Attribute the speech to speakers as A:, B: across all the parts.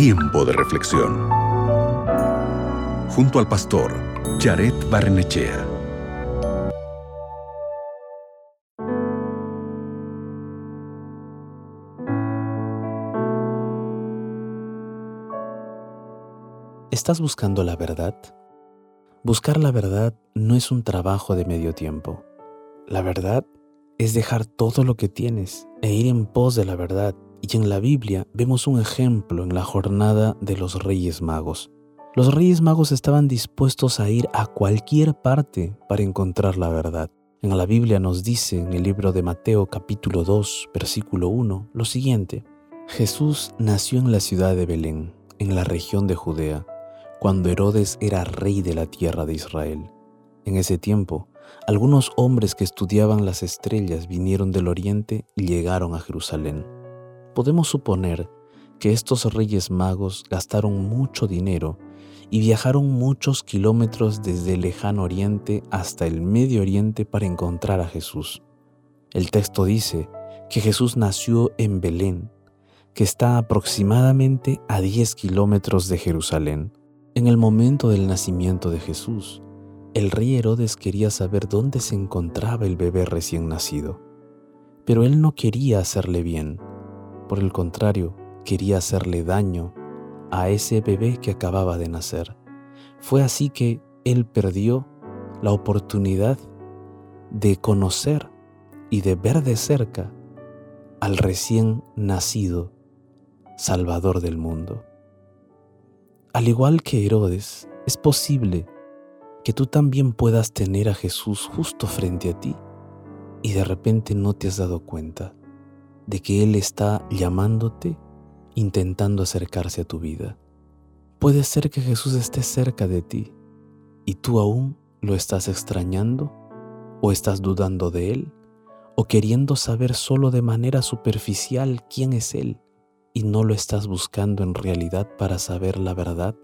A: Tiempo de reflexión. Junto al pastor Jared Barnechea.
B: ¿Estás buscando la verdad? Buscar la verdad no es un trabajo de medio tiempo. La verdad es dejar todo lo que tienes e ir en pos de la verdad. Y en la Biblia vemos un ejemplo en la jornada de los Reyes Magos. Los Reyes Magos estaban dispuestos a ir a cualquier parte para encontrar la verdad. En la Biblia nos dice en el libro de Mateo capítulo 2, versículo 1, lo siguiente. Jesús nació en la ciudad de Belén, en la región de Judea, cuando Herodes era rey de la tierra de Israel. En ese tiempo, algunos hombres que estudiaban las estrellas vinieron del oriente y llegaron a Jerusalén. Podemos suponer que estos reyes magos gastaron mucho dinero y viajaron muchos kilómetros desde el lejano oriente hasta el medio oriente para encontrar a Jesús. El texto dice que Jesús nació en Belén, que está aproximadamente a 10 kilómetros de Jerusalén. En el momento del nacimiento de Jesús, el rey Herodes quería saber dónde se encontraba el bebé recién nacido, pero él no quería hacerle bien, por el contrario, quería hacerle daño a ese bebé que acababa de nacer. Fue así que él perdió la oportunidad de conocer y de ver de cerca al recién nacido Salvador del mundo. Al igual que Herodes, es posible que tú también puedas tener a Jesús justo frente a ti y de repente no te has dado cuenta de que Él está llamándote, intentando acercarse a tu vida. Puede ser que Jesús esté cerca de ti y tú aún lo estás extrañando o estás dudando de Él o queriendo saber solo de manera superficial quién es Él y no lo estás buscando en realidad para saber la verdad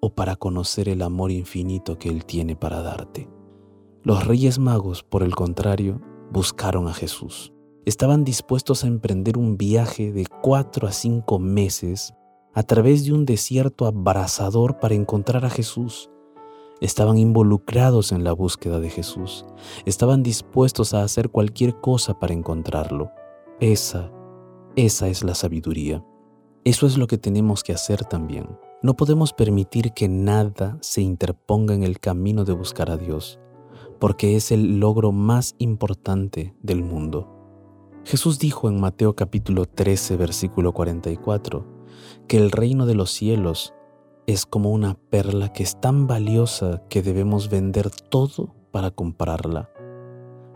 B: o para conocer el amor infinito que Él tiene para darte. Los reyes magos, por el contrario, buscaron a Jesús. Estaban dispuestos a emprender un viaje de cuatro a cinco meses a través de un desierto abrasador para encontrar a Jesús. Estaban involucrados en la búsqueda de Jesús. Estaban dispuestos a hacer cualquier cosa para encontrarlo. Esa, esa es la sabiduría. Eso es lo que tenemos que hacer también. No podemos permitir que nada se interponga en el camino de buscar a Dios, porque es el logro más importante del mundo. Jesús dijo en Mateo capítulo 13, versículo 44, que el reino de los cielos es como una perla que es tan valiosa que debemos vender todo para comprarla.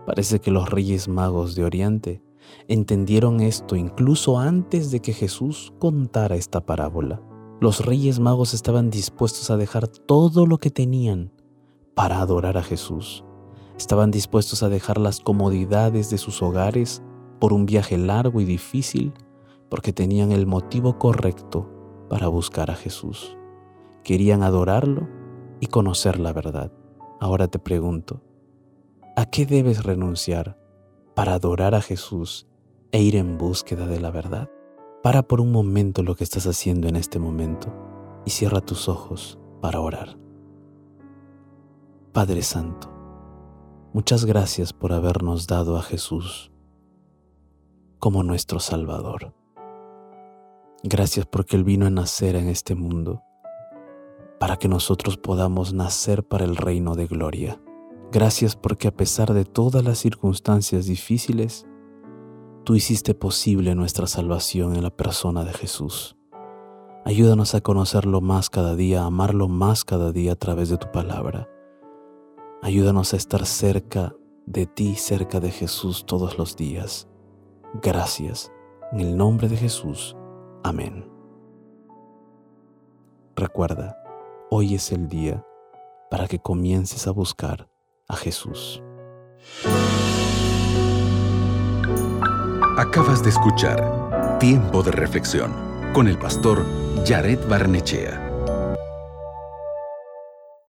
B: Parece que los reyes magos de Oriente entendieron esto incluso antes de que Jesús contara esta parábola. Los reyes magos estaban dispuestos a dejar todo lo que tenían para adorar a Jesús. Estaban dispuestos a dejar las comodidades de sus hogares por un viaje largo y difícil porque tenían el motivo correcto para buscar a Jesús. Querían adorarlo y conocer la verdad. Ahora te pregunto, ¿a qué debes renunciar para adorar a Jesús e ir en búsqueda de la verdad? Para por un momento lo que estás haciendo en este momento y cierra tus ojos para orar. Padre Santo, muchas gracias por habernos dado a Jesús como nuestro Salvador. Gracias porque Él vino a nacer en este mundo para que nosotros podamos nacer para el reino de gloria. Gracias porque a pesar de todas las circunstancias difíciles, tú hiciste posible nuestra salvación en la persona de Jesús. Ayúdanos a conocerlo más cada día, a amarlo más cada día a través de tu palabra. Ayúdanos a estar cerca de ti, cerca de Jesús todos los días. Gracias. En el nombre de Jesús. Amén. Recuerda, hoy es el día para que comiences a buscar a Jesús.
A: Acabas de escuchar Tiempo de Reflexión con el pastor Jared Barnechea.